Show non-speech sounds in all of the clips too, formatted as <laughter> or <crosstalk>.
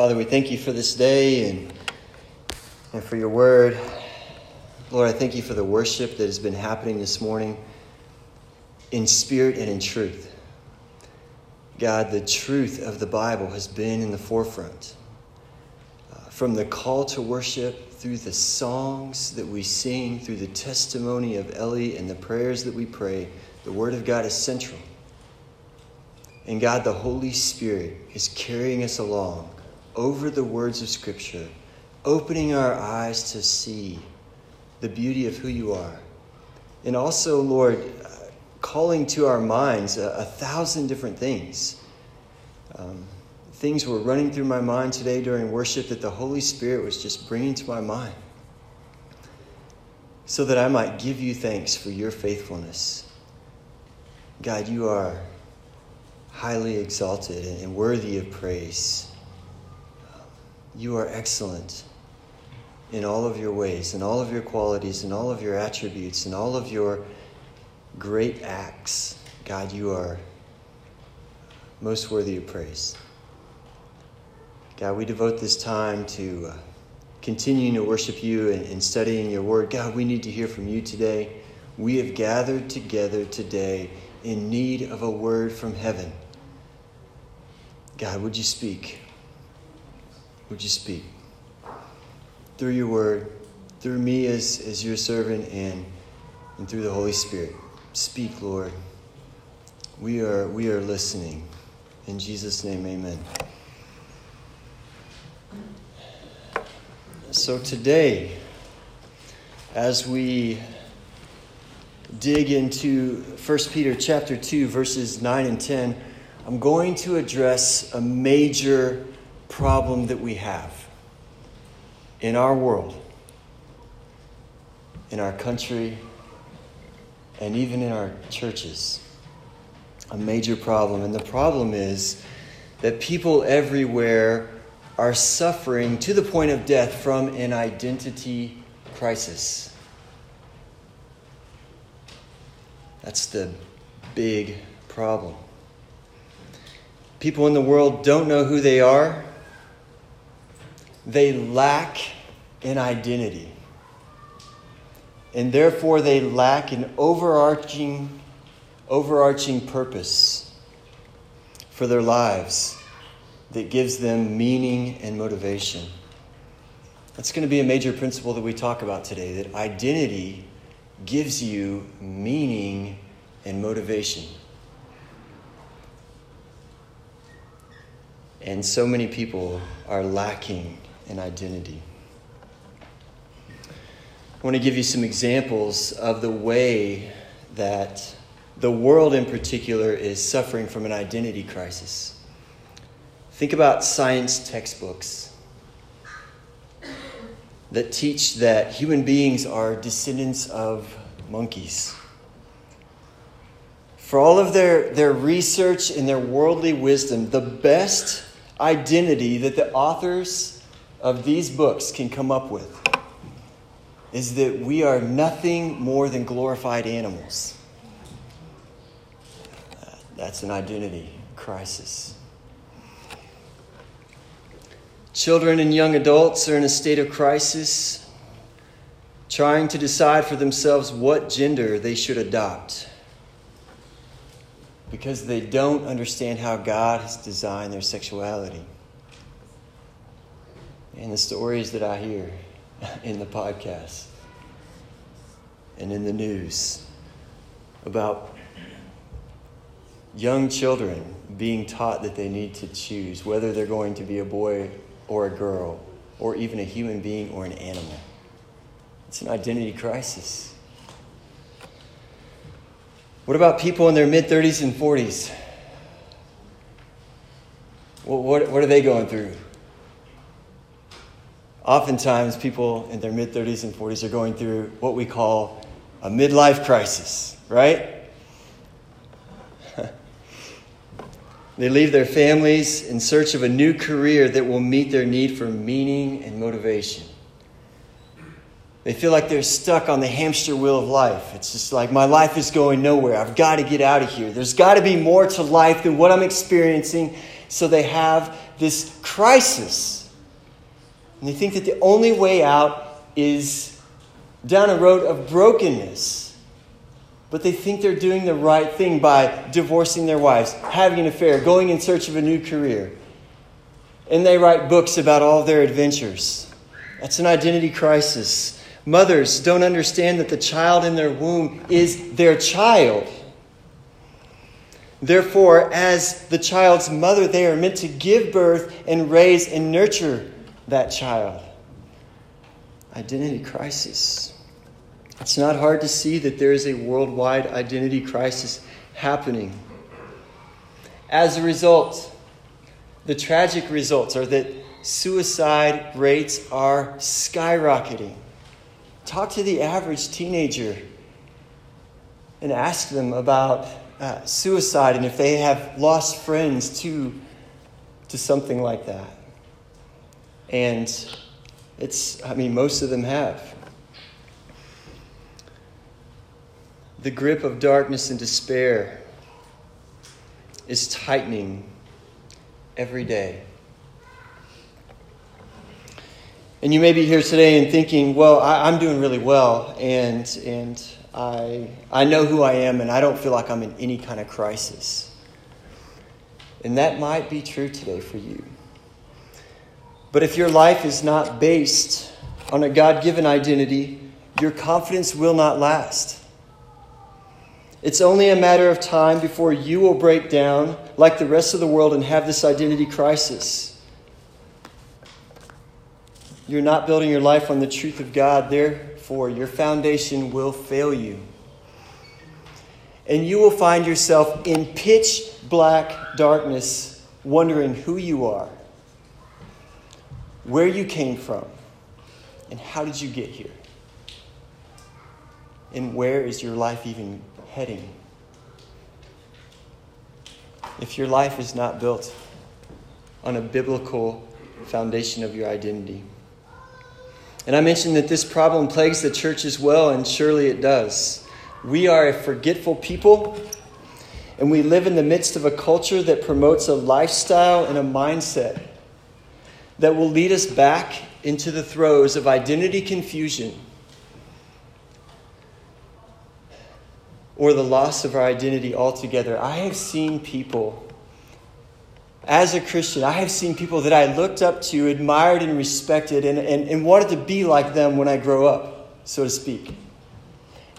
Father, we thank you for this day and, and for your word. Lord, I thank you for the worship that has been happening this morning in spirit and in truth. God, the truth of the Bible has been in the forefront. Uh, from the call to worship, through the songs that we sing, through the testimony of Ellie and the prayers that we pray, the Word of God is central. And God, the Holy Spirit is carrying us along over the words of Scripture, opening our eyes to see the beauty of who you are. And also, Lord, calling to our minds a, a thousand different things. Um, things were running through my mind today during worship that the Holy Spirit was just bringing to my mind so that I might give you thanks for your faithfulness. God, you are highly exalted and worthy of praise. You are excellent in all of your ways, in all of your qualities, in all of your attributes, in all of your great acts. God, you are most worthy of praise. God, we devote this time to uh, continuing to worship you and, and studying your word. God, we need to hear from you today. We have gathered together today in need of a word from heaven. God, would you speak? Would you speak? Through your word, through me as, as your servant, and, and through the Holy Spirit. Speak, Lord. We are, we are listening. In Jesus' name, amen. So today, as we dig into 1 Peter chapter 2 verses 9 and 10, I'm going to address a major problem that we have in our world, in our country, and even in our churches. A major problem. And the problem is that people everywhere are suffering to the point of death from an identity crisis. That's the big problem. People in the world don't know who they are, they lack an identity. And therefore, they lack an overarching, overarching purpose for their lives that gives them meaning and motivation. That's going to be a major principle that we talk about today that identity gives you meaning and motivation. And so many people are lacking an identity. I want to give you some examples of the way that the world in particular is suffering from an identity crisis. Think about science textbooks that teach that human beings are descendants of monkeys. For all of their, their research and their worldly wisdom, the best identity that the authors of these books can come up with is that we are nothing more than glorified animals. Uh, that's an identity crisis. Children and young adults are in a state of crisis, trying to decide for themselves what gender they should adopt because they don't understand how God has designed their sexuality. And the stories that I hear <laughs> in the podcast and in the news about young children being taught that they need to choose whether they're going to be a boy or a girl, or even a human being or an animal. It's an identity crisis. What about people in their mid 30s and 40s? What, what, what are they going through? Oftentimes, people in their mid 30s and 40s are going through what we call a midlife crisis, right? <laughs> They leave their families in search of a new career that will meet their need for meaning and motivation. They feel like they're stuck on the hamster wheel of life. It's just like, my life is going nowhere. I've got to get out of here. There's got to be more to life than what I'm experiencing. So they have this crisis. And they think that the only way out is down a road of brokenness. But they think they're doing the right thing by divorcing their wives, having an affair, going in search of a new career. And they write books about all their adventures. That's an identity crisis. Mothers don't understand that the child in their womb is their child. Therefore, as the child's mother, they are meant to give birth and raise and nurture that child. Identity crisis. It's not hard to see that there is a worldwide identity crisis happening. As a result, the tragic results are that suicide rates are skyrocketing. Talk to the average teenager and ask them about uh, suicide and if they have lost friends to, to something like that. And it's, I mean, most of them have. The grip of darkness and despair is tightening every day. And you may be here today and thinking, well, I, am doing really well, and, and I, I know who I am, and I don't feel like I'm in any kind of crisis. And that might be true today for you. But if your life is not based on a God given identity, your confidence will not last. It's only a matter of time before you will break down like the rest of the world and have this identity crisis. You're not building your life on the truth of God, therefore, your foundation will fail you. And you will find yourself in pitch black darkness, wondering who you are where you came from, and how did you get here? And where is your life even heading? If your life is not built on a biblical foundation of your identity. And I mentioned that this problem plagues the church as well, and surely it does. We are a forgetful people, and we live in the midst of a culture that promotes a lifestyle and a mindset that will lead us back into the throes of identity confusion or the loss of our identity altogether. I have seen people, as a Christian, I have seen people that I looked up to, admired, and respected, and, and, and wanted to be like them when I grow up, so to speak.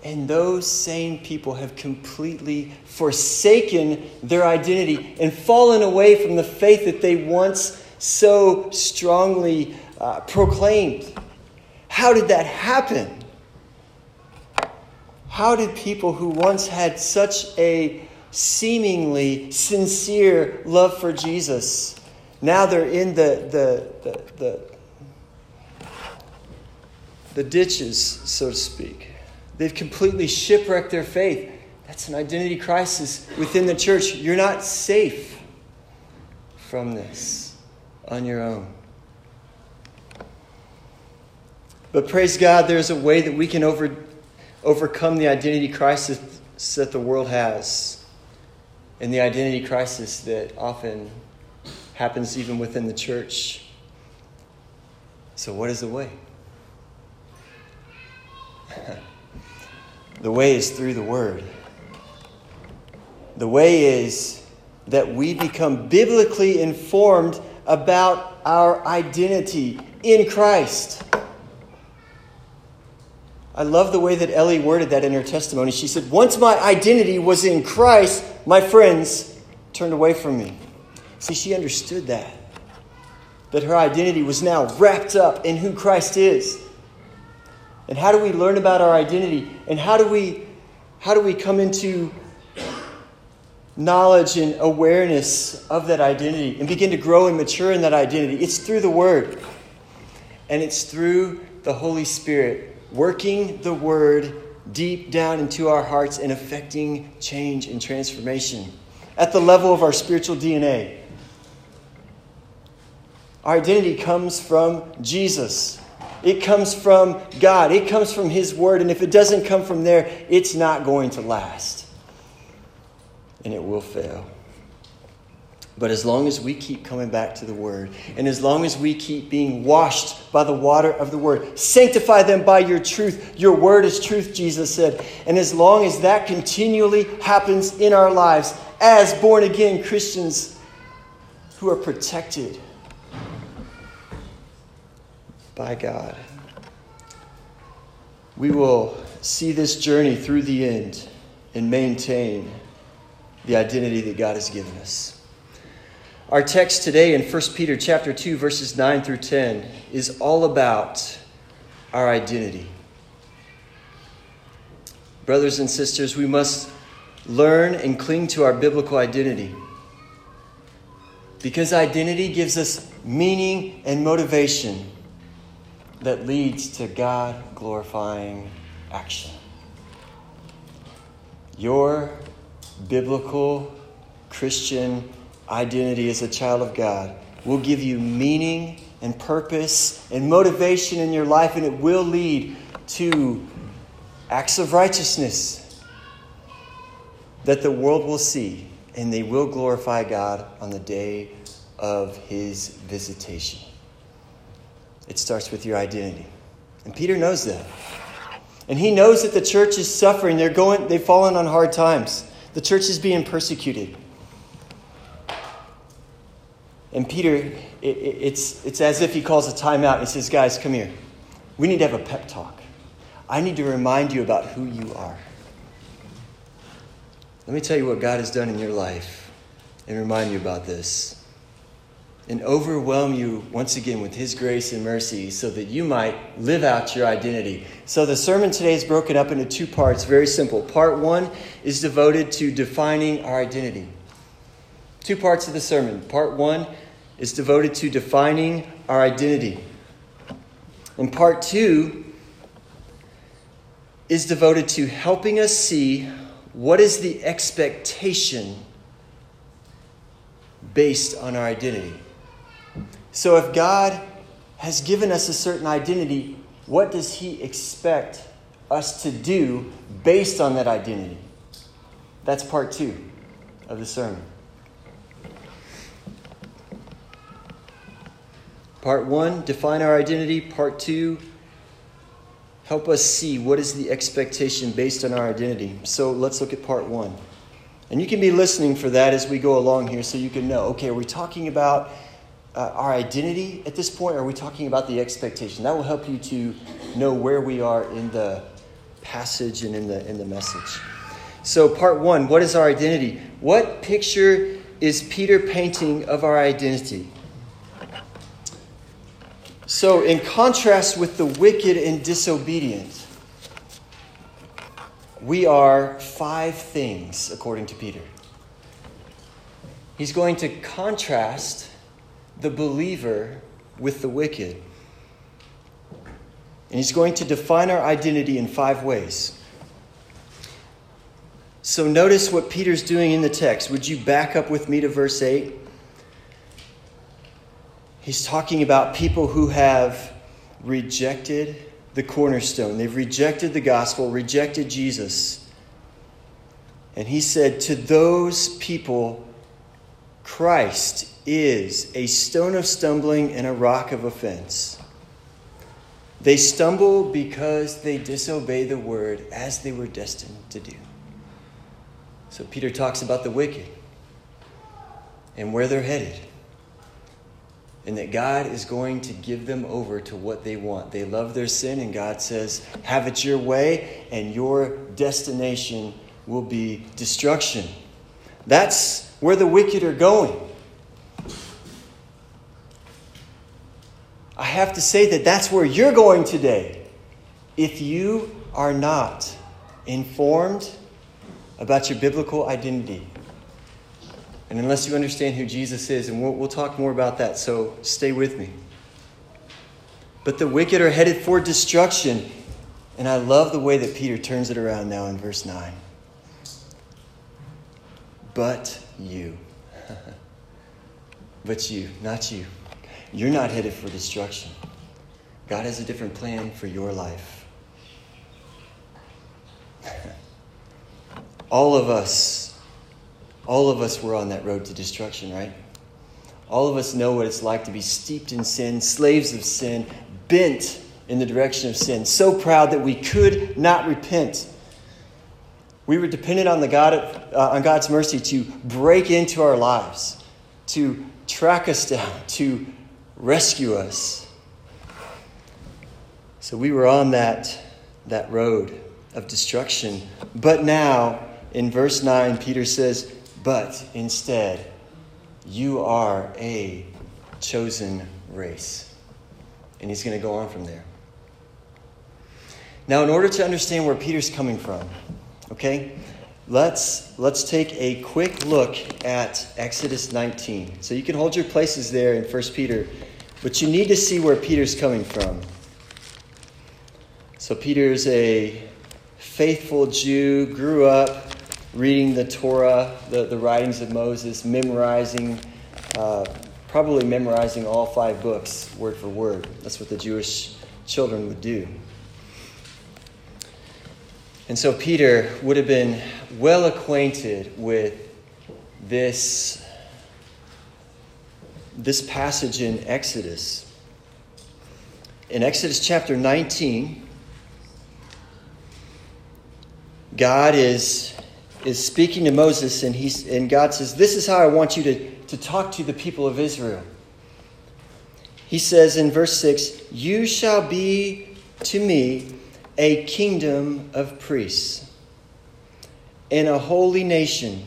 And those same people have completely forsaken their identity and fallen away from the faith that they once so strongly uh, proclaimed. How did that happen? How did people who once had such a seemingly sincere love for Jesus, now they're in the, the, the, the, the ditches, so to speak? They've completely shipwrecked their faith. That's an identity crisis within the church. You're not safe from this on your own. But praise God, there's a way that we can over, overcome the identity crisis that the world has, and the identity crisis that often happens even within the church. So, what is the way? <laughs> the way is through the Word. The way is that we become biblically informed about our identity in Christ. I love the way that Ellie worded that in her testimony. She said, Once my identity was in Christ, my friends turned away from me. See, she understood that. That her identity was now wrapped up in who Christ is. And how do we learn about our identity? And how do we, how do we come into knowledge and awareness of that identity and begin to grow and mature in that identity. It's through the Word. And it's through the Holy Spirit working the Word deep down into our hearts and affecting change and transformation at the level of our spiritual DNA. Our identity comes from Jesus. It comes from God. It comes from His Word. And if it doesn't come from there, it's not going to last and it will fail. But as long as we keep coming back to the Word, and as long as we keep being washed by the water of the Word, sanctify them by your truth. Your Word is truth, Jesus said. And as long as that continually happens in our lives as born again Christians who are protected by God, we will see this journey through the end and maintain the identity that God has given us. Our text today in 1 Peter chapter 2 verses 9 through 10 is all about our identity. Brothers and sisters, we must learn and cling to our biblical identity. Because identity gives us meaning and motivation that leads to God glorifying action. Your biblical Christian identity as a child of God will give you meaning and purpose and motivation in your life, and it will lead to acts of righteousness that the world will see, and they will glorify God on the day of his visitation. It starts with your identity. And Peter knows that. And he knows that the church is suffering. They're going, they've fallen on hard times. The church is being persecuted. And Peter, it, it's, it's as if he calls a timeout and says, Guys, come here. We need to have a pep talk. I need to remind you about who you are. Let me tell you what God has done in your life and remind you about this. And overwhelm you once again with His grace and mercy so that you might live out your identity. So, the sermon today is broken up into two parts, very simple. Part one is devoted to defining our identity. Two parts of the sermon. Part one is devoted to defining our identity. And part two is devoted to helping us see what is the expectation based on our identity. So, if God has given us a certain identity, what does He expect us to do based on that identity? That's part two of the sermon. Part one, define our identity. Part two, help us see what is the expectation based on our identity. So let's look at part one. And you can be listening for that as we go along here so you can know okay, are we talking about uh, our identity at this point, are we talking about the expectation? That will help you to know where we are in the passage and in the, in the message. So, part one what is our identity? What picture is Peter painting of our identity? So, in contrast with the wicked and disobedient, we are five things, according to Peter. He's going to contrast the believer with the wicked. And he's going to define our identity in five ways. So, notice what Peter's doing in the text. Would you back up with me to verse 8? He's talking about people who have rejected the cornerstone. They've rejected the gospel, rejected Jesus. And he said, To those people, Christ is a stone of stumbling and a rock of offense. They stumble because they disobey the word as they were destined to do. So Peter talks about the wicked and where they're headed and that God is going to give them over to what they want. They love their sin, and God says, Have it your way, and your destination will be destruction. That's where the wicked are going. I have to say that that's where you're going today. If you are not informed about your biblical identity, and unless you understand who Jesus is, and we'll, we'll talk more about that, so stay with me. But the wicked are headed for destruction. And I love the way that Peter turns it around now in verse 9. But you. <laughs> but you, not you. You're not headed for destruction. God has a different plan for your life. <laughs> All of us all of us were on that road to destruction, right? All of us know what it's like to be steeped in sin, slaves of sin, bent in the direction of sin, so proud that we could not repent. We were dependent on, the God, uh, on God's mercy to break into our lives, to track us down, to rescue us. So we were on that, that road of destruction. But now, in verse 9, Peter says, But instead, you are a chosen race. And he's going to go on from there. Now, in order to understand where Peter's coming from, okay, let's, let's take a quick look at Exodus 19. So you can hold your places there in 1 Peter, but you need to see where Peter's coming from. So Peter's a faithful Jew, grew up reading the Torah, the, the writings of Moses, memorizing, uh, probably memorizing all five books word for word. That's what the Jewish children would do. And so Peter would have been well acquainted with this, this passage in Exodus. In Exodus chapter 19, God is is speaking to Moses, and, he's, and God says, This is how I want you to, to talk to the people of Israel. He says in verse 6 You shall be to me a kingdom of priests and a holy nation.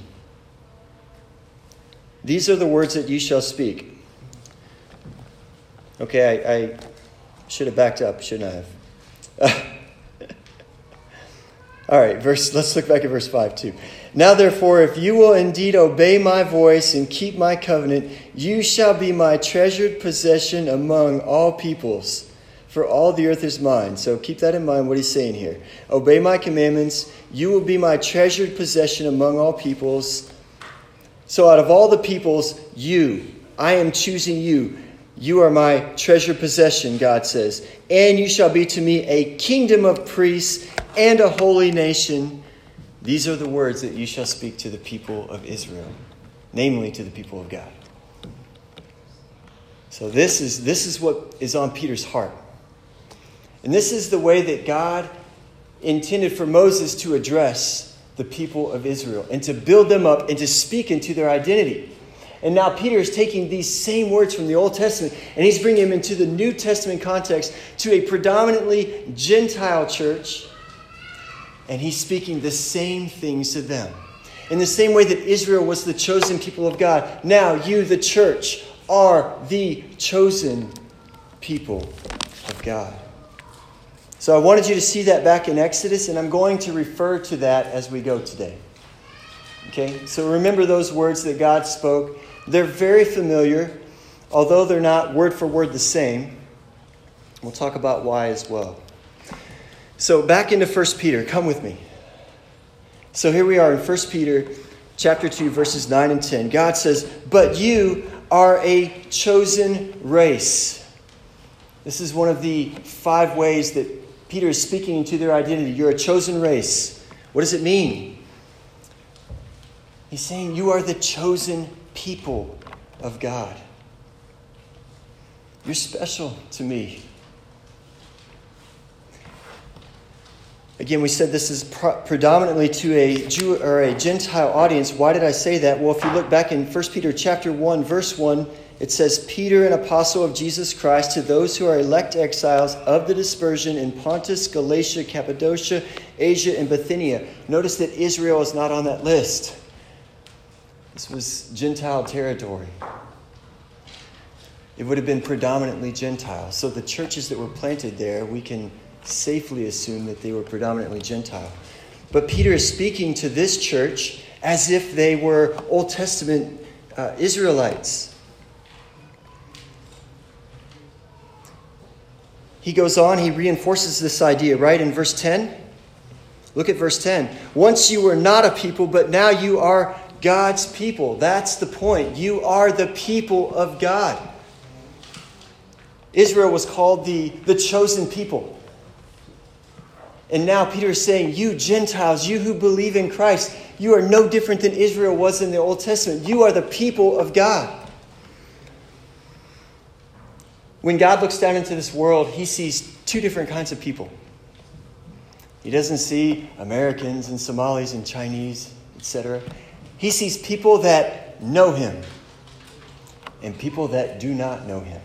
These are the words that you shall speak. Okay, I, I should have backed up, shouldn't I have? <laughs> All right, verse, let's look back at verse 5 too. Now, therefore, if you will indeed obey my voice and keep my covenant, you shall be my treasured possession among all peoples, for all the earth is mine. So keep that in mind, what he's saying here. Obey my commandments, you will be my treasured possession among all peoples. So, out of all the peoples, you, I am choosing you. You are my treasured possession, God says. And you shall be to me a kingdom of priests and a holy nation. These are the words that you shall speak to the people of Israel, namely to the people of God. So this is this is what is on Peter's heart. And this is the way that God intended for Moses to address the people of Israel and to build them up and to speak into their identity. And now Peter is taking these same words from the Old Testament and he's bringing them into the New Testament context to a predominantly Gentile church and he's speaking the same things to them. In the same way that Israel was the chosen people of God, now you, the church, are the chosen people of God. So I wanted you to see that back in Exodus, and I'm going to refer to that as we go today. Okay? So remember those words that God spoke. They're very familiar, although they're not word for word the same. We'll talk about why as well. So back into 1 Peter, come with me. So here we are in 1 Peter chapter 2 verses 9 and 10. God says, "But you are a chosen race." This is one of the five ways that Peter is speaking into their identity. You're a chosen race. What does it mean? He's saying you are the chosen people of God. You're special to me. Again, we said this is pro- predominantly to a Jew or a Gentile audience. Why did I say that? Well, if you look back in 1 Peter chapter 1, verse 1, it says, Peter, an apostle of Jesus Christ, to those who are elect exiles of the dispersion in Pontus, Galatia, Cappadocia, Asia, and Bithynia. Notice that Israel is not on that list. This was Gentile territory. It would have been predominantly Gentile. So the churches that were planted there, we can safely assume that they were predominantly Gentile. But Peter is speaking to this church as if they were Old Testament uh, Israelites. He goes on, he reinforces this idea, right? In verse 10. Look at verse 10. Once you were not a people, but now you are God's people. That's the point. You are the people of God. Israel was called the, the chosen people. And now Peter is saying, You Gentiles, you who believe in Christ, you are no different than Israel was in the Old Testament. You are the people of God. When God looks down into this world, he sees two different kinds of people. He doesn't see Americans and Somalis and Chinese, etc. He sees people that know him and people that do not know him.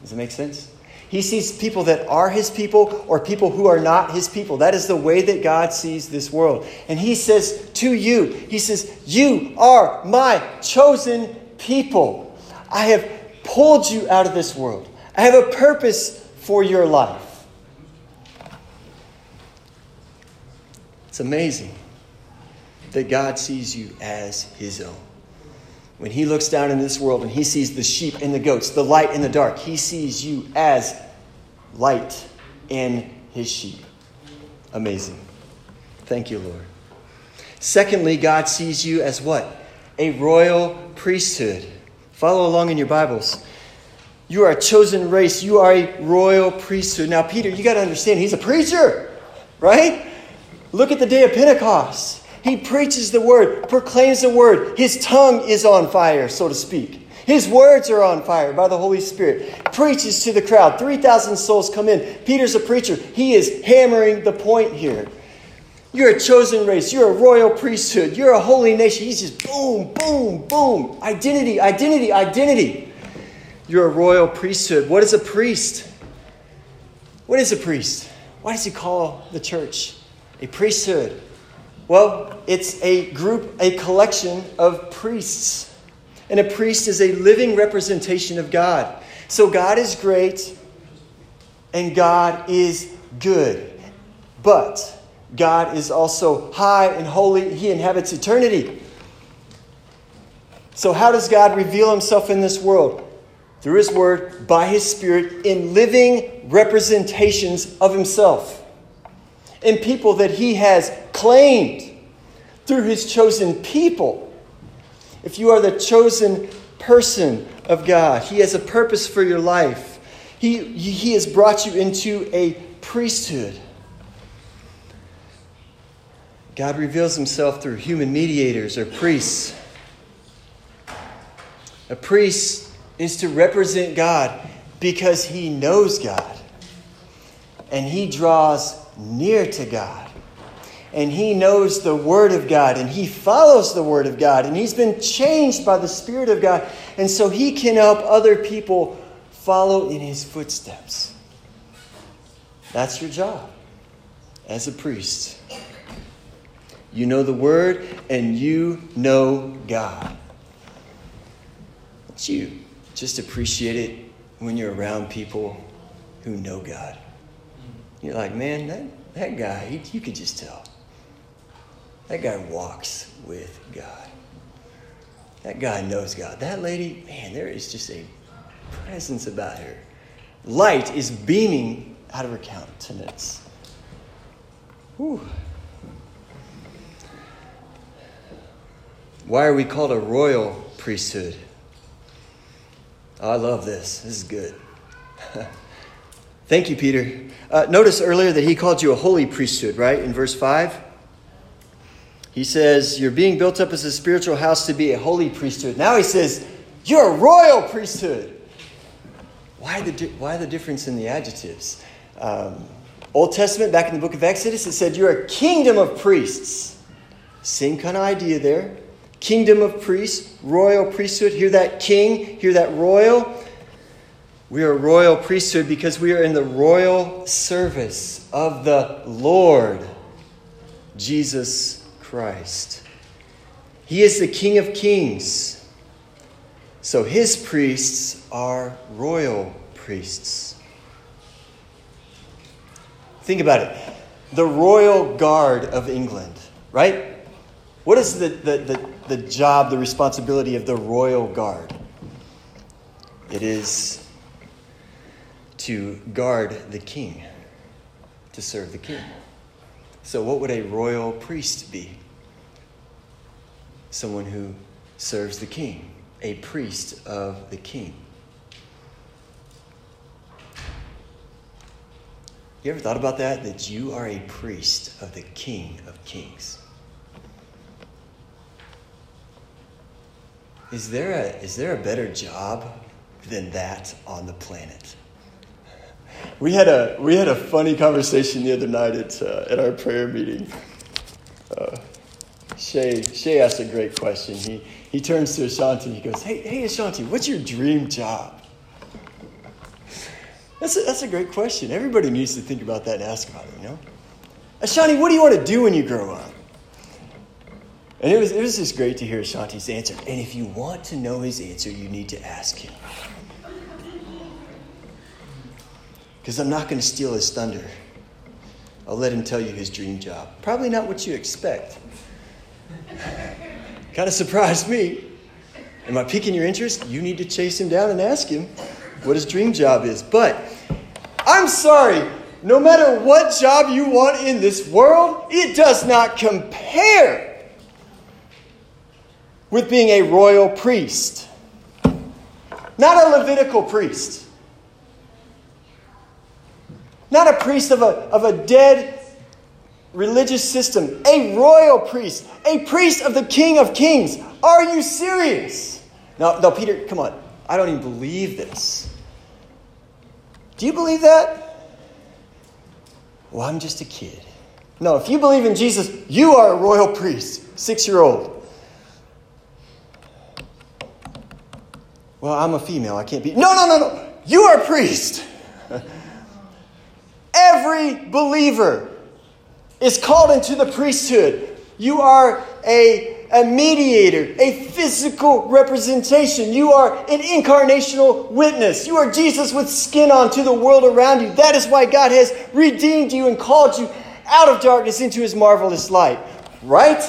Does it make sense? He sees people that are his people or people who are not his people. That is the way that God sees this world. And he says to you, He says, You are my chosen people. I have pulled you out of this world. I have a purpose for your life. It's amazing that God sees you as his own. When he looks down in this world and he sees the sheep and the goats, the light and the dark, he sees you as light in his sheep. Amazing. Thank you, Lord. Secondly, God sees you as what? A royal priesthood. Follow along in your Bibles. You are a chosen race. You are a royal priesthood. Now, Peter, you got to understand, he's a preacher, right? Look at the day of Pentecost. He preaches the word, proclaims the word. His tongue is on fire, so to speak. His words are on fire by the Holy Spirit. Preaches to the crowd. 3,000 souls come in. Peter's a preacher. He is hammering the point here. You're a chosen race. You're a royal priesthood. You're a holy nation. He's just boom, boom, boom. Identity, identity, identity. You're a royal priesthood. What is a priest? What is a priest? Why does he call the church a priesthood? Well, it's a group, a collection of priests. And a priest is a living representation of God. So God is great and God is good. But God is also high and holy, He inhabits eternity. So, how does God reveal Himself in this world? Through His Word, by His Spirit, in living representations of Himself, in people that He has claimed through His chosen people. If you are the chosen person of God, He has a purpose for your life. He, he has brought you into a priesthood. God reveals himself through human mediators or priests. A priest is to represent God because he knows God and he draws near to God and he knows the Word of God and he follows the Word of God and he's been changed by the Spirit of God and so he can help other people follow in his footsteps. That's your job as a priest. You know the Word, and you know God. Don't you just appreciate it when you're around people who know God? You're like, man, that, that guy, he, you could just tell. That guy walks with God. That guy knows God. That lady, man, there is just a presence about her. Light is beaming out of her countenance. Whew. Why are we called a royal priesthood? Oh, I love this. This is good. <laughs> Thank you, Peter. Uh, notice earlier that he called you a holy priesthood, right? In verse 5. He says, You're being built up as a spiritual house to be a holy priesthood. Now he says, You're a royal priesthood. Why the, why the difference in the adjectives? Um, Old Testament, back in the book of Exodus, it said, You're a kingdom of priests. Same kind of idea there kingdom of priests, royal priesthood. Hear that king, hear that royal. We are a royal priesthood because we are in the royal service of the Lord Jesus Christ. He is the King of kings. So his priests are royal priests. Think about it. The royal guard of England, right? What is the, the, the, the job, the responsibility of the royal guard? It is to guard the king, to serve the king. So, what would a royal priest be? Someone who serves the king, a priest of the king. You ever thought about that? That you are a priest of the King of Kings. Is there a, is there a better job than that on the planet. We had a, we had a funny conversation the other night at, uh, at our prayer meeting. Uh, Shay, Shay asked a great question. He, he turns to Ashanti. And he goes, Hey, hey Ashanti, what's your dream job? That's a, that's a great question. Everybody needs to think about that and ask about it, you know? Ashanti, what do you want to do when you grow up? And it was, it was just great to hear Ashanti's answer. And if you want to know his answer, you need to ask him. Because I'm not going to steal his thunder. I'll let him tell you his dream job. Probably not what you expect. <laughs> kind of surprised me. Am I piquing your interest? You need to chase him down and ask him what his dream job is. But I'm sorry, no matter what job you want in this world, it does not compare with being a royal priest. Not a Levitical priest. Not a priest of a, of a dead religious system. A royal priest. A priest of the King of Kings. Are you serious? No, no, Peter, come on. I don't even believe this. Do you believe that? Well, I'm just a kid. No, if you believe in Jesus, you are a royal priest, six year old. Well, I'm a female. I can't be. No, no, no, no. You are a priest. <laughs> Every believer is called into the priesthood. You are a, a mediator, a physical representation. You are an incarnational witness. You are Jesus with skin on to the world around you. That is why God has redeemed you and called you out of darkness into his marvelous light. Right?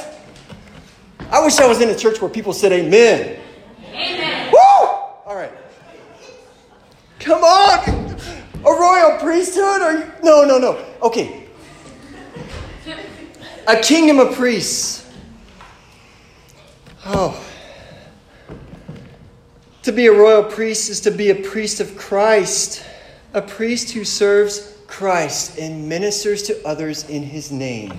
I wish I was in a church where people said amen. Amen. Woo! All right. Come on! A royal priesthood? Are you? No, no, no. Okay. A kingdom of priests. Oh. To be a royal priest is to be a priest of Christ, a priest who serves Christ and ministers to others in his name.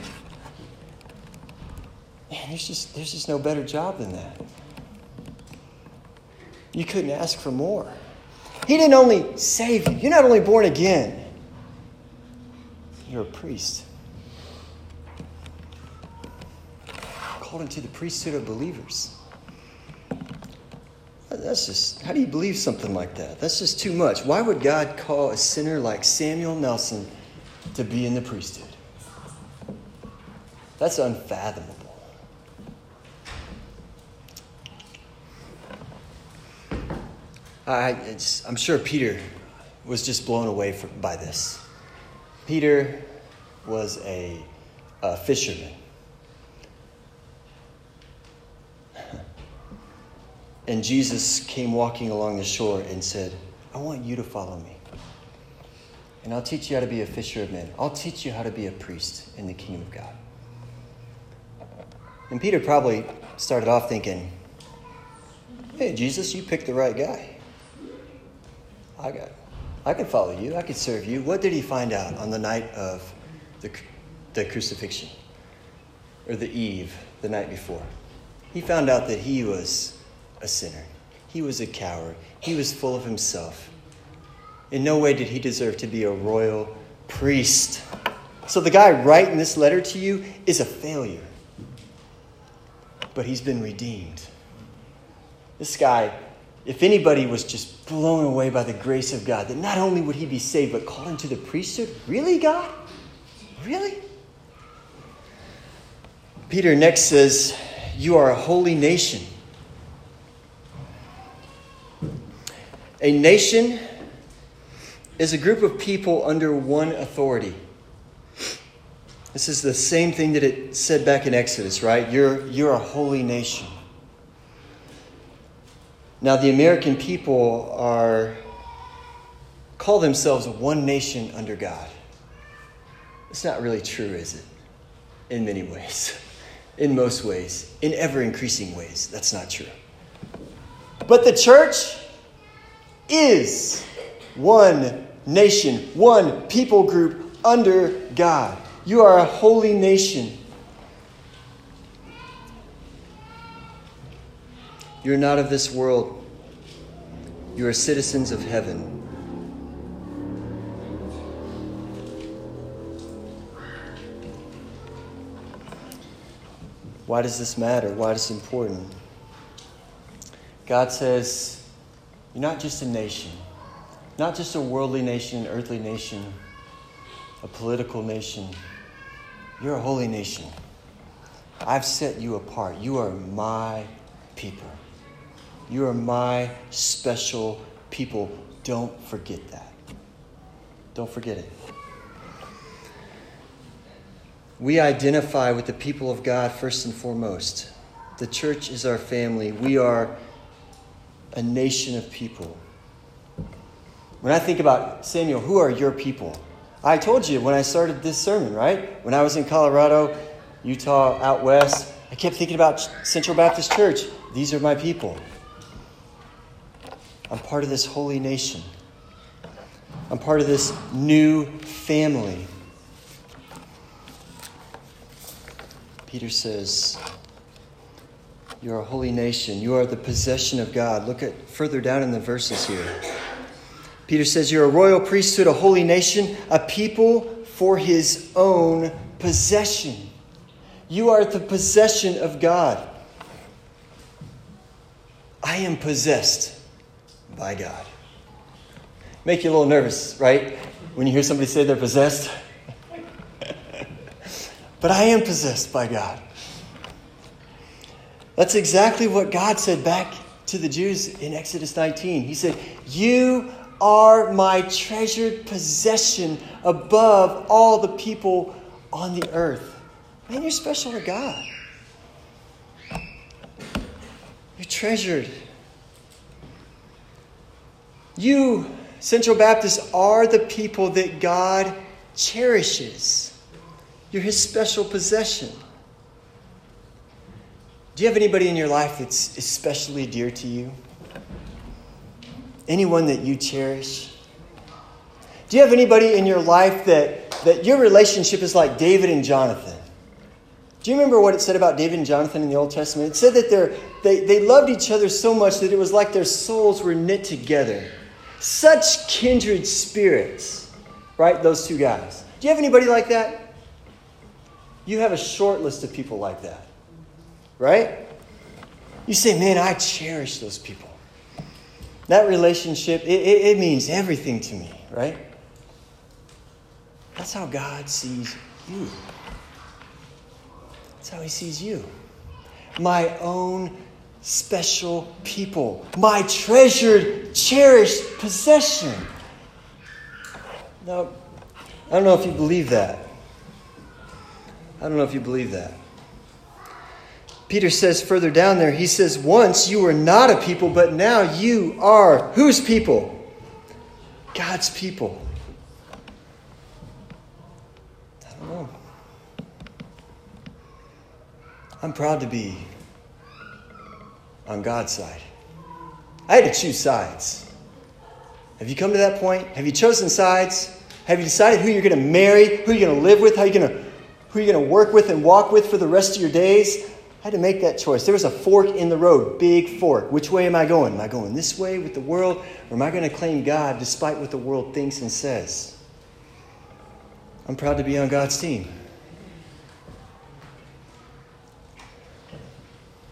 Man, there's just, there's just no better job than that. You couldn't ask for more. He didn't only save you, you're not only born again, you're a priest. Called into the priesthood of believers. That's just, how do you believe something like that? That's just too much. Why would God call a sinner like Samuel Nelson to be in the priesthood? That's unfathomable. I, am sure Peter was just blown away by this. Peter was a, a fisherman. And Jesus came walking along the shore and said, I want you to follow me. And I'll teach you how to be a fisher of men. I'll teach you how to be a priest in the kingdom of God. And Peter probably started off thinking, Hey, Jesus, you picked the right guy. I got, I can follow you. I can serve you. What did he find out on the night of the, the crucifixion or the eve the night before? He found out that he was a sinner. He was a coward. He was full of himself. In no way did he deserve to be a royal priest. So the guy writing this letter to you is a failure. But he's been redeemed. This guy if anybody was just blown away by the grace of God, that not only would he be saved, but called into the priesthood? Really, God? Really? Peter next says, You are a holy nation. A nation is a group of people under one authority. This is the same thing that it said back in Exodus, right? You're, you're a holy nation. Now, the American people are call themselves one nation under God. It's not really true, is it? In many ways. <laughs> In most ways. In ever increasing ways. That's not true. But the church is one nation, one people group under God. You are a holy nation. You're not of this world. You are citizens of heaven. Why does this matter? Why is it important? God says, You're not just a nation, not just a worldly nation, an earthly nation, a political nation. You're a holy nation. I've set you apart. You are my people. You are my special people. Don't forget that. Don't forget it. We identify with the people of God first and foremost. The church is our family. We are a nation of people. When I think about Samuel, who are your people? I told you when I started this sermon, right? When I was in Colorado, Utah, out west, I kept thinking about Central Baptist Church. These are my people. I'm part of this holy nation. I'm part of this new family. Peter says, You are a holy nation. You are the possession of God. Look at further down in the verses here. Peter says, You're a royal priesthood, a holy nation, a people for his own possession. You are the possession of God. I am possessed by God. Make you a little nervous, right? When you hear somebody say they're possessed. <laughs> but I am possessed by God. That's exactly what God said back to the Jews in Exodus 19. He said, You are my treasured possession above all the people on the earth. Man, you're special to God. You're treasured. You, Central Baptists, are the people that God cherishes. You're his special possession. Do you have anybody in your life that's especially dear to you? Anyone that you cherish? Do you have anybody in your life that, that your relationship is like David and Jonathan? Do you remember what it said about David and Jonathan in the Old Testament? It said that they they loved each other so much that it was like their souls were knit together. Such kindred spirits, right? Those two guys. Do you have anybody like that? You have a short list of people like that, right? You say, man, I cherish those people. That relationship, it, it, it means everything to me, right? That's how God sees you. That's how He sees you. My own special people, my treasured, cherished possession. Now, I don't know if you believe that. I don't know if you believe that. Peter says further down there, he says, Once you were not a people, but now you are whose people? God's people. I don't know. I'm proud to be on God's side. I had to choose sides. Have you come to that point? Have you chosen sides? Have you decided who you're going to marry, who you're going to live with, how you're going to, who you're going to work with and walk with for the rest of your days? I had to make that choice. There was a fork in the road, big fork. Which way am I going? Am I going this way with the world, or am I going to claim God despite what the world thinks and says? I'm proud to be on God's team.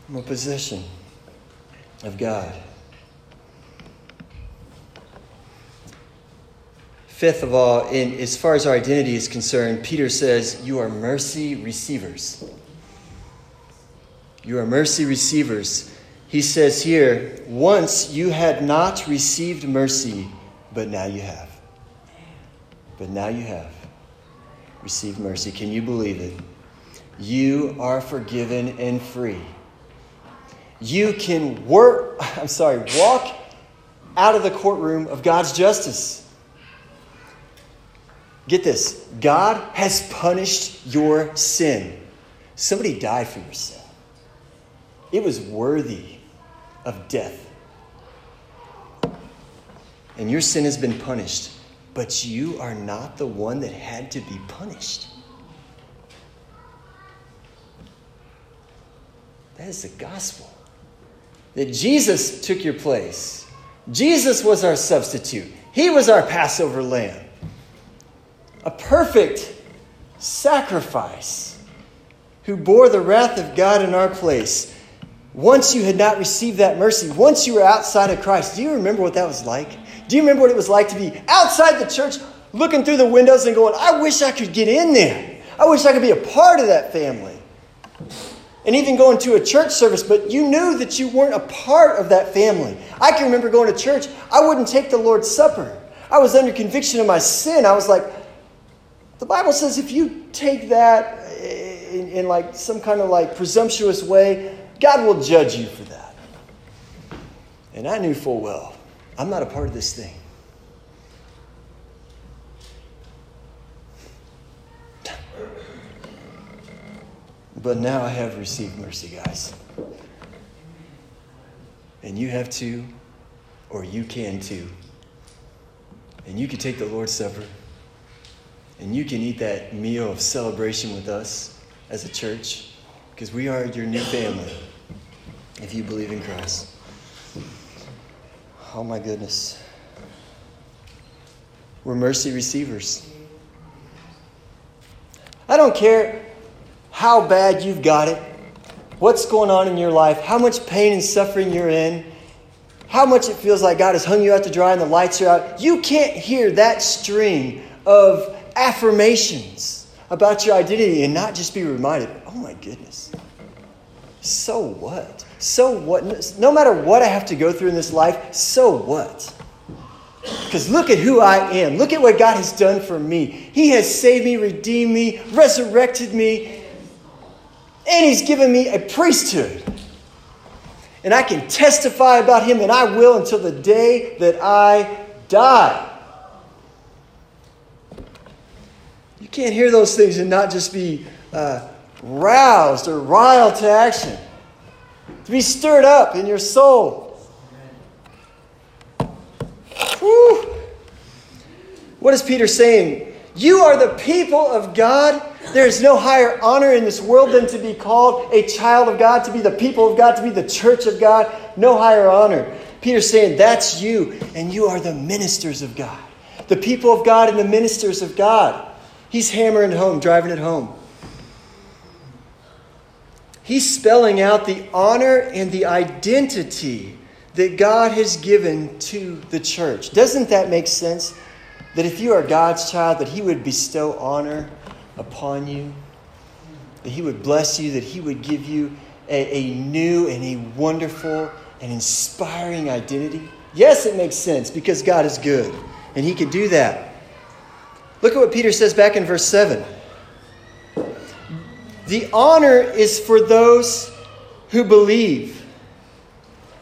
I'm a possession of God. Fifth of all, in, as far as our identity is concerned, Peter says, You are mercy receivers. You are mercy receivers. He says here, Once you had not received mercy, but now you have. But now you have received mercy. Can you believe it? You are forgiven and free you can work, <laughs> I'm sorry, walk out of the courtroom of God's justice. Get this God has punished your sin. Somebody died for your sin, it was worthy of death. And your sin has been punished, but you are not the one that had to be punished. That is the gospel that Jesus took your place. Jesus was our substitute, He was our Passover lamb. A perfect sacrifice who bore the wrath of God in our place. Once you had not received that mercy, once you were outside of Christ, do you remember what that was like? Do you remember what it was like to be outside the church, looking through the windows and going, I wish I could get in there? I wish I could be a part of that family. And even going to a church service, but you knew that you weren't a part of that family. I can remember going to church, I wouldn't take the Lord's Supper. I was under conviction of my sin. I was like, the Bible says if you take that in, in like some kind of like presumptuous way, God will judge you for that. And I knew full well, I'm not a part of this thing. But now I have received mercy, guys. And you have too, or you can too. And you can take the Lord's Supper, and you can eat that meal of celebration with us as a church, because we are your new family if you believe in Christ. Oh my goodness. We're mercy receivers. I don't care how bad you've got it, what's going on in your life, how much pain and suffering you're in, how much it feels like God has hung you out to dry and the lights are out. You can't hear that string of affirmations about your identity and not just be reminded, oh my goodness, so what? So what? No matter what I have to go through in this life, so what? Because look at who I am. Look at what God has done for me. He has saved me, redeemed me, resurrected me, and He's given me a priesthood. And I can testify about Him, and I will until the day that I die. You can't hear those things and not just be uh, roused or riled to action, to be stirred up in your soul. Whew. What is Peter saying? You are the people of God there is no higher honor in this world than to be called a child of God, to be the people of God, to be the church of God. No higher honor. Peter's saying, That's you, and you are the ministers of God. The people of God and the ministers of God. He's hammering home, driving it home. He's spelling out the honor and the identity that God has given to the church. Doesn't that make sense? That if you are God's child, that He would bestow honor upon you, that He would bless you, that He would give you a, a new and a wonderful and inspiring identity? Yes, it makes sense because God is good and He can do that. Look at what Peter says back in verse 7. The honor is for those who believe.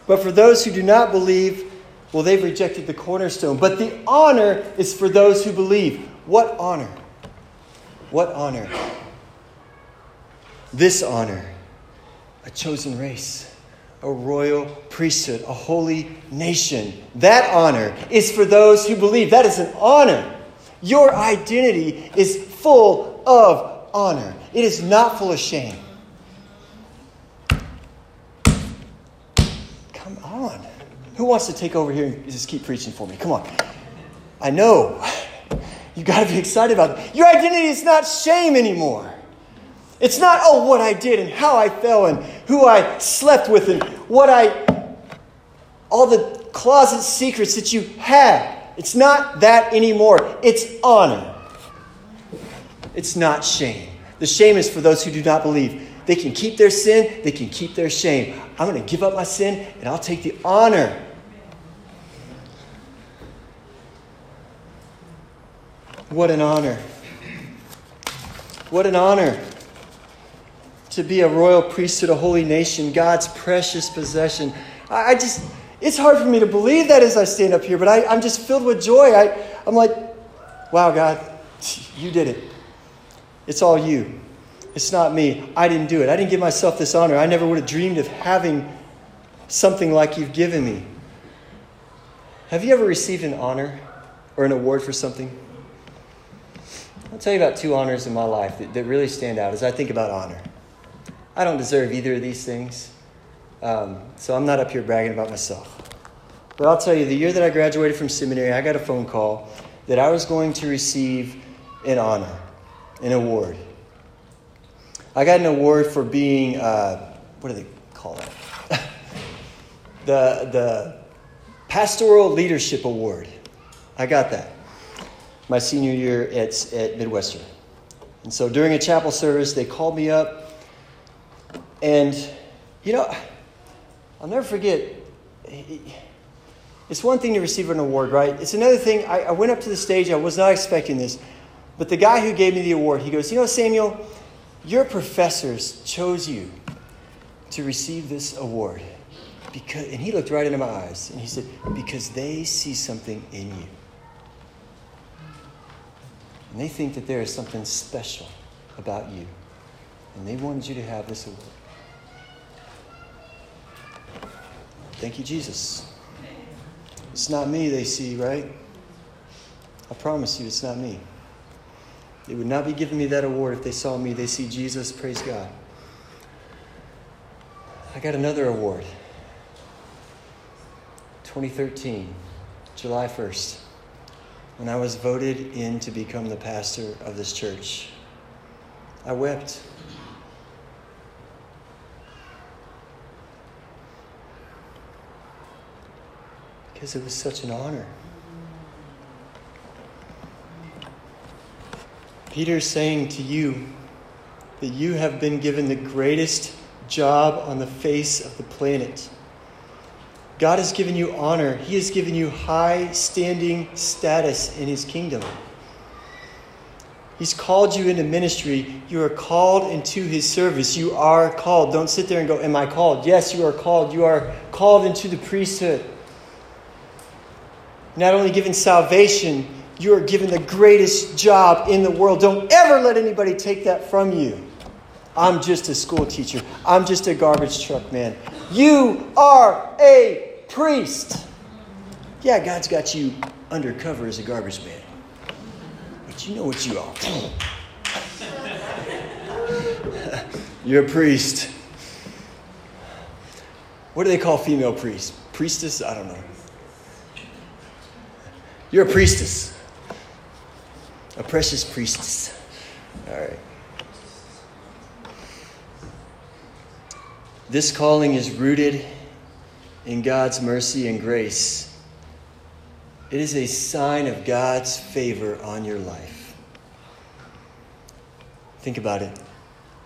But for those who do not believe, well, they've rejected the cornerstone. But the honor is for those who believe. What honor? What honor? This honor, a chosen race, a royal priesthood, a holy nation. That honor is for those who believe. That is an honor. Your identity is full of honor, it is not full of shame. Come on. Who wants to take over here and just keep preaching for me? Come on. I know. You got to be excited about it. Your identity is not shame anymore. It's not, oh, what I did and how I fell and who I slept with and what I, all the closet secrets that you had. It's not that anymore. It's honor. It's not shame. The shame is for those who do not believe. They can keep their sin, they can keep their shame. I'm going to give up my sin and I'll take the honor What an honor. What an honor to be a royal priesthood, a holy nation, God's precious possession. I, I just, it's hard for me to believe that as I stand up here, but I, I'm just filled with joy. I, I'm like, wow, God, you did it. It's all you. It's not me. I didn't do it. I didn't give myself this honor. I never would have dreamed of having something like you've given me. Have you ever received an honor or an award for something? I'll tell you about two honors in my life that, that really stand out as I think about honor. I don't deserve either of these things, um, so I'm not up here bragging about myself. But I'll tell you, the year that I graduated from seminary, I got a phone call that I was going to receive an honor, an award. I got an award for being, uh, what do they call that? <laughs> the, the Pastoral Leadership Award. I got that my senior year at, at Midwestern. And so during a chapel service, they called me up. And, you know, I'll never forget. It's one thing to receive an award, right? It's another thing. I, I went up to the stage, I was not expecting this. But the guy who gave me the award, he goes, You know, Samuel, your professors chose you to receive this award. Because, and he looked right into my eyes and he said, Because they see something in you. And they think that there is something special about you. And they wanted you to have this award. Thank you, Jesus. It's not me they see, right? I promise you, it's not me. They would not be giving me that award if they saw me. They see Jesus. Praise God. I got another award. 2013, July 1st when I was voted in to become the pastor of this church. I wept. Because it was such an honor. Peter's saying to you that you have been given the greatest job on the face of the planet. God has given you honor, He has given you high standing status in His kingdom. He's called you into ministry. You are called into His service. You are called. Don't sit there and go, Am I called? Yes, you are called. You are called into the priesthood. Not only given salvation, you are given the greatest job in the world. Don't ever let anybody take that from you. I'm just a school teacher. I'm just a garbage truck man. You are a priest. Yeah, God's got you undercover as a garbage man. But you know what you are. <laughs> You're a priest. What do they call female priests? Priestess? I don't know. You're a priestess. A precious priestess. All right. This calling is rooted in God's mercy and grace. It is a sign of God's favor on your life. Think about it.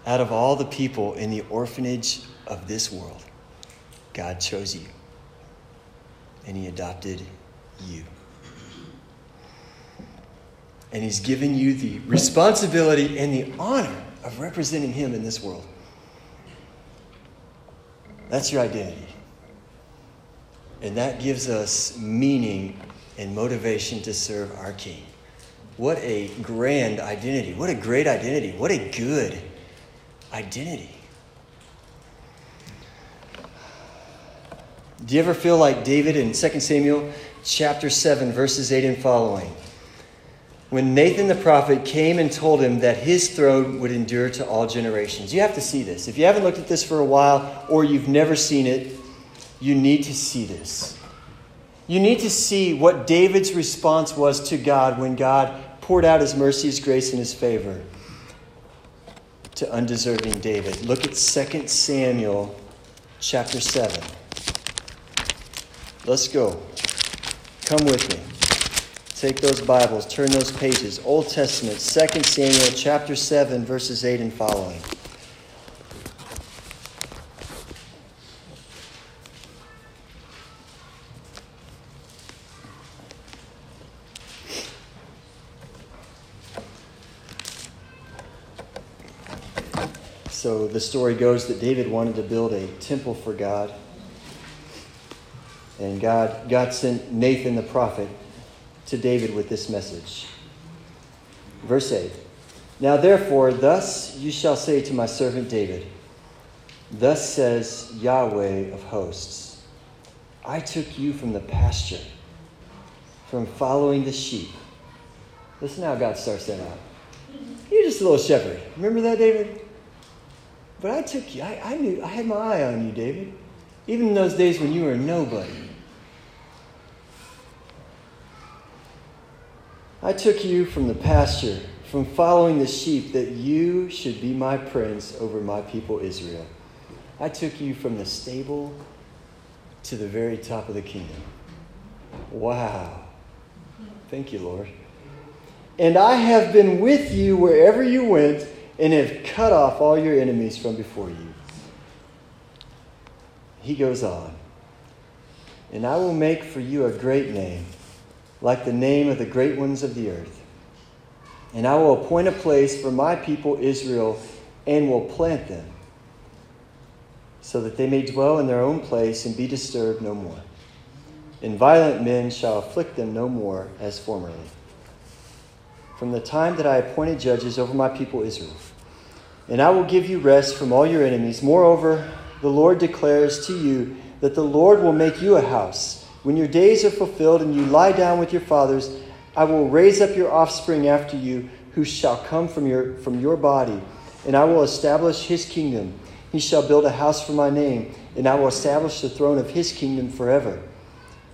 Out of all the people in the orphanage of this world, God chose you and He adopted you. And He's given you the responsibility and the honor of representing Him in this world. That's your identity. And that gives us meaning and motivation to serve our King. What a grand identity. What a great identity. What a good identity. Do you ever feel like David in 2 Samuel chapter 7, verses 8 and following? When Nathan the prophet came and told him that his throne would endure to all generations. You have to see this. If you haven't looked at this for a while or you've never seen it, you need to see this. You need to see what David's response was to God when God poured out his mercy, his grace, and his favor to undeserving David. Look at 2 Samuel chapter 7. Let's go. Come with me. Take those Bibles, turn those pages. Old Testament, 2 Samuel chapter 7, verses 8 and following. The story goes that David wanted to build a temple for God. And God, God sent Nathan the prophet to David with this message. Verse 8 Now therefore, thus you shall say to my servant David, Thus says Yahweh of hosts, I took you from the pasture, from following the sheep. Listen how God starts that out. You're just a little shepherd. Remember that, David? But I took you. I, I knew. I had my eye on you, David. Even in those days when you were a nobody. I took you from the pasture, from following the sheep, that you should be my prince over my people Israel. I took you from the stable to the very top of the kingdom. Wow. Thank you, Lord. And I have been with you wherever you went and have cut off all your enemies from before you. He goes on. And I will make for you a great name, like the name of the great ones of the earth. And I will appoint a place for my people Israel and will plant them, so that they may dwell in their own place and be disturbed no more. And violent men shall afflict them no more as formerly. From the time that I appointed judges over my people Israel. And I will give you rest from all your enemies. Moreover, the Lord declares to you that the Lord will make you a house. When your days are fulfilled and you lie down with your fathers, I will raise up your offspring after you, who shall come from your, from your body, and I will establish his kingdom. He shall build a house for my name, and I will establish the throne of his kingdom forever.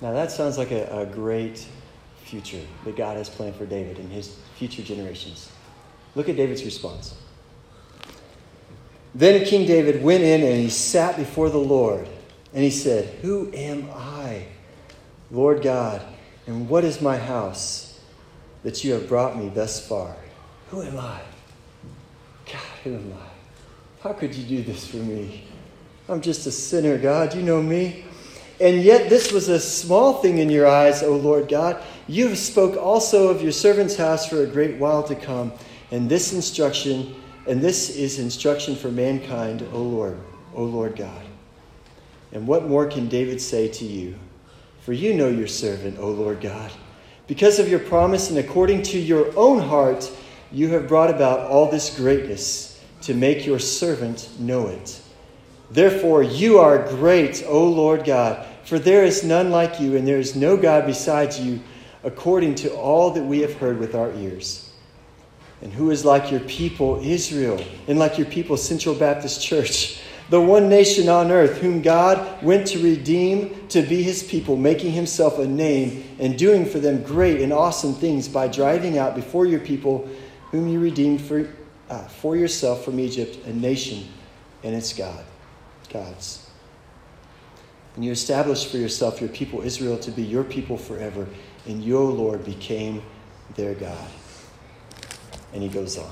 Now, that sounds like a, a great future that God has planned for David and his future generations. Look at David's response. Then King David went in and he sat before the Lord. And he said, Who am I, Lord God, and what is my house that you have brought me thus far? Who am I? God, who am I? How could you do this for me? I'm just a sinner, God. You know me. And yet this was a small thing in your eyes, O Lord God. You have spoke also of your servant's house for a great while to come. And this instruction, and this is instruction for mankind, O Lord, O Lord God. And what more can David say to you? For you know your servant, O Lord God. Because of your promise and according to your own heart, you have brought about all this greatness to make your servant know it. Therefore, you are great, O Lord God, for there is none like you, and there is no God besides you, according to all that we have heard with our ears. And who is like your people, Israel, and like your people, Central Baptist Church, the one nation on earth, whom God went to redeem to be his people, making himself a name and doing for them great and awesome things by driving out before your people, whom you redeemed for, uh, for yourself from Egypt, a nation and its God, gods. And you established for yourself your people Israel to be your people forever, and your Lord, became their God. And he goes on.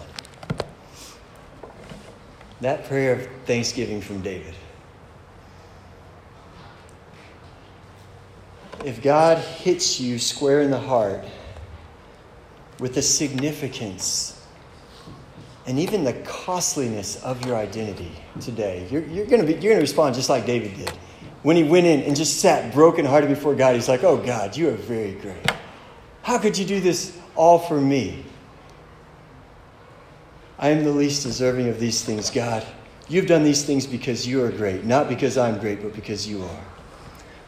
That prayer of thanksgiving from David. If God hits you square in the heart with the significance and even the costliness of your identity today, you're, you're going to respond just like David did. When he went in and just sat brokenhearted before God, he's like, Oh, God, you are very great. How could you do this all for me? I am the least deserving of these things, God. You've done these things because you are great, not because I'm great, but because you are.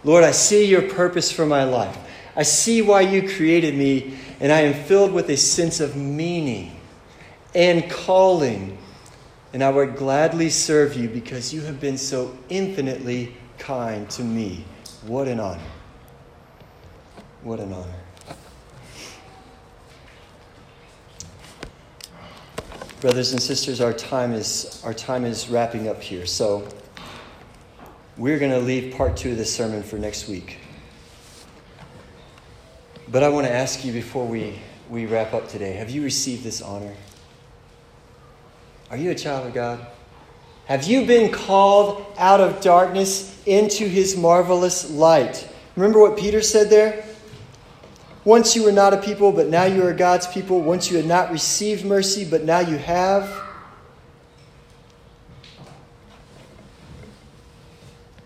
Lord, I see your purpose for my life. I see why you created me, and I am filled with a sense of meaning and calling. And I would gladly serve you because you have been so infinitely kind to me. What an honor. What an honor. Brothers and sisters, our time is, our time is wrapping up here. So we're going to leave part two of this sermon for next week. But I want to ask you before we, we wrap up today have you received this honor? Are you a child of God? Have you been called out of darkness into his marvelous light? Remember what Peter said there? Once you were not a people, but now you are God's people. Once you had not received mercy, but now you have.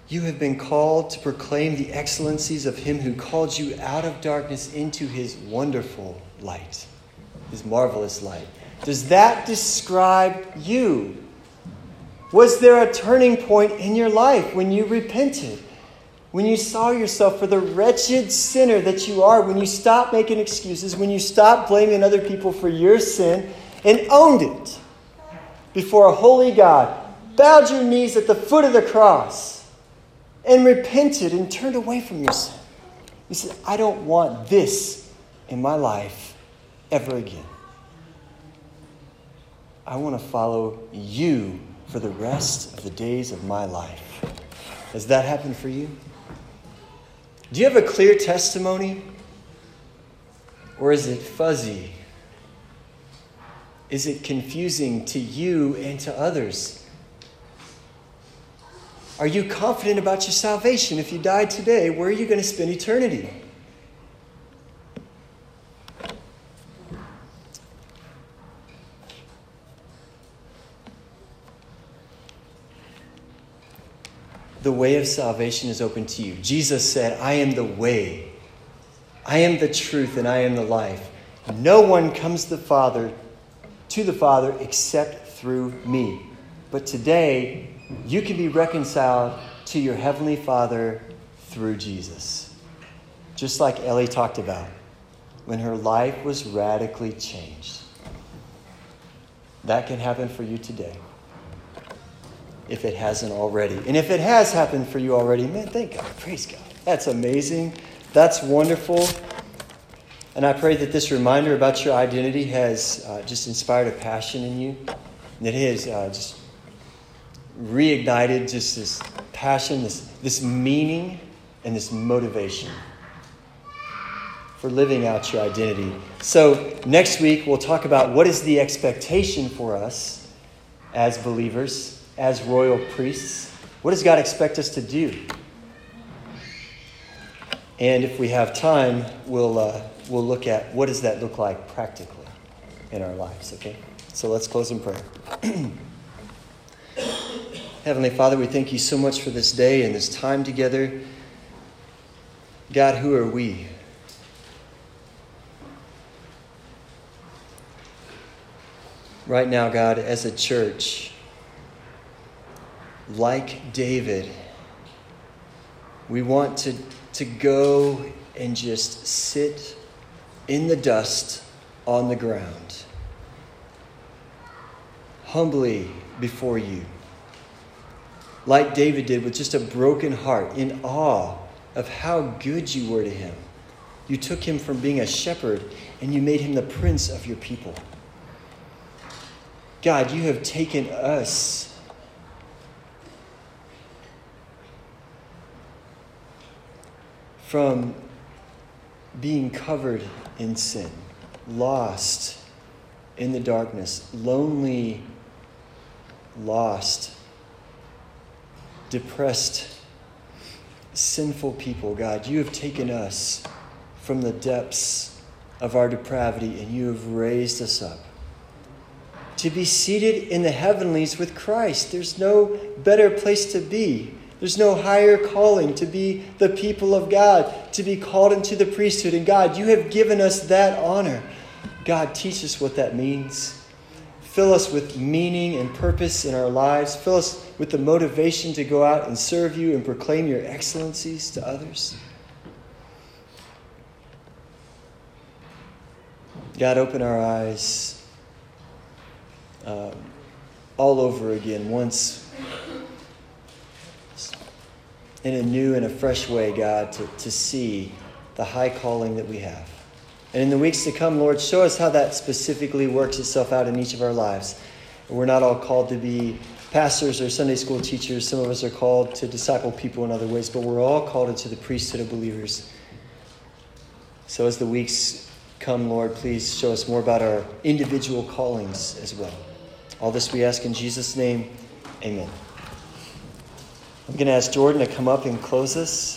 You have been called to proclaim the excellencies of Him who called you out of darkness into His wonderful light. his marvelous light. Does that describe you? Was there a turning point in your life when you repented? When you saw yourself for the wretched sinner that you are, when you stopped making excuses, when you stopped blaming other people for your sin and owned it before a holy God, bowed your knees at the foot of the cross and repented and turned away from your sin. You said, I don't want this in my life ever again. I want to follow you for the rest of the days of my life. Has that happened for you? Do you have a clear testimony? Or is it fuzzy? Is it confusing to you and to others? Are you confident about your salvation? If you died today, where are you going to spend eternity? The way of salvation is open to you. Jesus said, I am the way, I am the truth, and I am the life. No one comes to the Father, to the Father except through me. But today, you can be reconciled to your Heavenly Father through Jesus. Just like Ellie talked about, when her life was radically changed. That can happen for you today if it hasn't already. And if it has happened for you already, man, thank God. Praise God. That's amazing. That's wonderful. And I pray that this reminder about your identity has uh, just inspired a passion in you, that it has uh, just reignited just this passion, this, this meaning, and this motivation for living out your identity. So, next week, we'll talk about what is the expectation for us as believers as royal priests? What does God expect us to do? And if we have time, we'll, uh, we'll look at what does that look like practically in our lives, okay? So let's close in prayer. <clears throat> Heavenly Father, we thank you so much for this day and this time together. God, who are we? Right now, God, as a church, like David, we want to, to go and just sit in the dust on the ground, humbly before you. Like David did with just a broken heart, in awe of how good you were to him. You took him from being a shepherd and you made him the prince of your people. God, you have taken us from being covered in sin, lost in the darkness, lonely, lost, depressed, sinful people, God. You have taken us from the depths of our depravity and you have raised us up to be seated in the heavenlies with Christ. There's no better place to be there's no higher calling to be the people of God, to be called into the priesthood. And God, you have given us that honor. God, teach us what that means. Fill us with meaning and purpose in our lives. Fill us with the motivation to go out and serve you and proclaim your excellencies to others. God, open our eyes um, all over again once in a new and a fresh way, God, to, to see the high calling that we have. And in the weeks to come, Lord, show us how that specifically works itself out in each of our lives. We're not all called to be pastors or Sunday school teachers. Some of us are called to disciple people in other ways, but we're all called into the priesthood of believers. So as the weeks come, Lord, please show us more about our individual callings as well. All this we ask in Jesus' name. Amen. I'm going to ask Jordan to come up and close us.